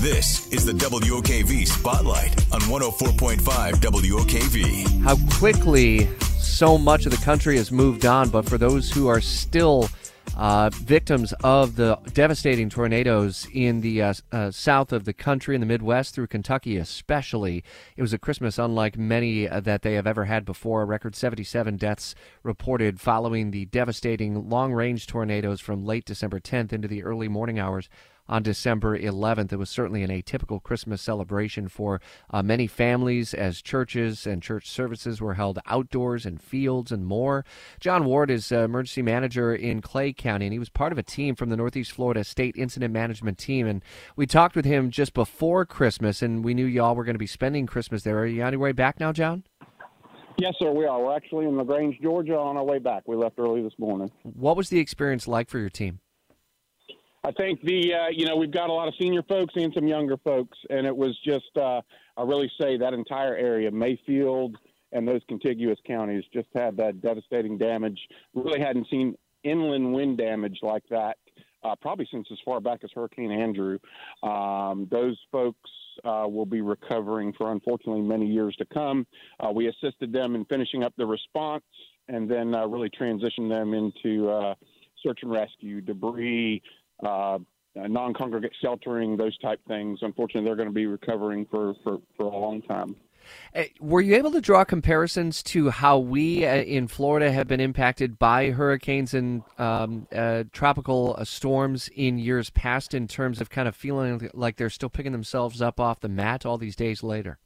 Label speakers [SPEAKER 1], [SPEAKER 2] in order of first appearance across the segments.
[SPEAKER 1] This is the WOKV Spotlight on 104.5 WOKV.
[SPEAKER 2] How quickly so much of the country has moved on, but for those who are still uh, victims of the devastating tornadoes in the uh, uh, south of the country, in the Midwest, through Kentucky especially. It was a Christmas unlike many uh, that they have ever had before. A record 77 deaths reported following the devastating long range tornadoes from late December 10th into the early morning hours on December 11th. It was certainly an atypical Christmas celebration for uh, many families as churches and church services were held outdoors in fields and more. John Ward is uh, emergency manager in Clay County, and he was part of a team from the Northeast Florida State Incident Management Team. And we talked with him just before Christmas, and we knew y'all were going to be spending Christmas there. Are you on your way back now, John?
[SPEAKER 3] Yes, sir, we are. We're actually in LaGrange, Georgia on our way back. We left early this morning.
[SPEAKER 2] What was the experience like for your team?
[SPEAKER 3] I think the uh, you know we've got a lot of senior folks and some younger folks, and it was just uh, I really say that entire area, Mayfield and those contiguous counties, just had that devastating damage. Really hadn't seen inland wind damage like that uh, probably since as far back as Hurricane Andrew. Um, those folks uh, will be recovering for unfortunately many years to come. Uh, we assisted them in finishing up the response and then uh, really transitioned them into uh, search and rescue, debris, uh, non-congregate sheltering, those type things. Unfortunately, they're going to be recovering for, for, for a long time.
[SPEAKER 2] Uh, were you able to draw comparisons to how we uh, in Florida have been impacted by hurricanes and um, uh, tropical storms in years past in terms of kind of feeling like they're still picking themselves up off the mat all these days later?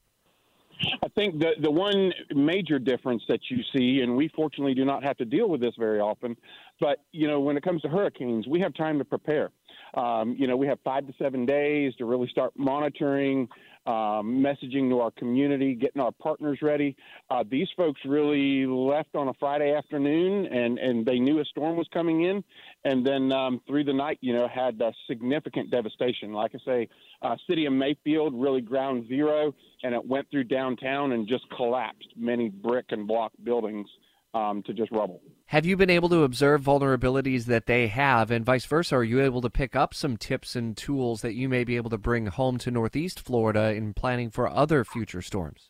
[SPEAKER 3] I think the the one major difference that you see, and we fortunately do not have to deal with this very often, but you know when it comes to hurricanes, we have time to prepare. Um, you know, we have five to seven days to really start monitoring, um, messaging to our community, getting our partners ready. Uh, these folks really left on a Friday afternoon, and and they knew a storm was coming in, and then um, through the night, you know, had uh, significant devastation. Like I say, uh, city of Mayfield really ground zero, and it went through downtown and just collapsed many brick and block buildings um, to just rubble.
[SPEAKER 2] Have you been able to observe vulnerabilities that they have, and vice versa? Are you able to pick up some tips and tools that you may be able to bring home to Northeast Florida in planning for other future storms?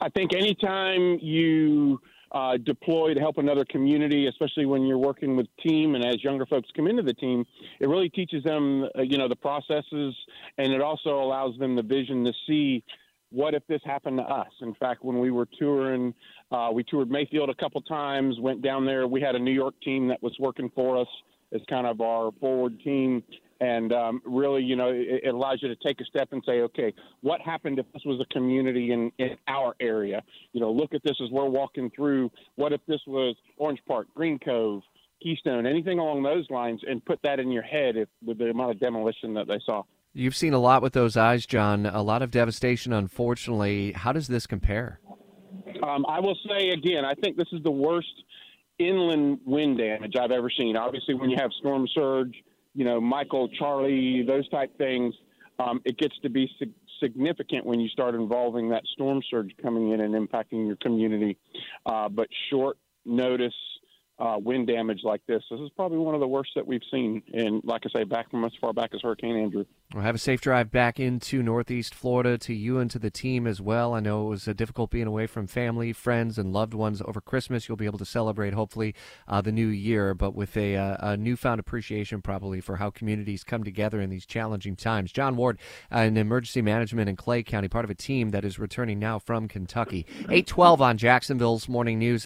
[SPEAKER 3] I think anytime you uh, deploy to help another community, especially when you're working with team and as younger folks come into the team, it really teaches them, uh, you know, the processes, and it also allows them the vision to see what if this happened to us? In fact, when we were touring, uh, we toured Mayfield a couple times, went down there. We had a New York team that was working for us as kind of our forward team. And um, really, you know, it, it, allows you to take a step and say, okay, what happened if this was a community in, in our area? You know, look at this as we're walking through. What if this was Orange Park, Green Cove, Keystone, anything along those lines, and put that in your head if, with the amount of demolition that they saw.
[SPEAKER 2] You've seen a lot with those eyes, John. A lot of devastation, unfortunately. How does this compare?
[SPEAKER 3] Um, I will say again, I think this is the worst inland wind damage I've ever seen. Obviously, when you have storm surge, you know, Michael, Charley, those type things, um, it gets to be sig- significant when you start involving that storm surge coming in and impacting your community. Uh, but short notice uh, wind damage like this. This is probably one of the worst that we've seen, and like I say, back from as far back as Hurricane Andrew.
[SPEAKER 2] Well, have a safe drive back into Northeast Florida to you and to the team as well. I know it was uh, difficult being away from family, friends, and loved ones over Christmas. You'll be able to celebrate, hopefully, uh, the new year, but with a, uh, a, newfound appreciation probably for how communities come together in these challenging times. John Ward, in emergency management in Clay County, part of a team that is returning now from Kentucky. 812 on Jacksonville's Morning News.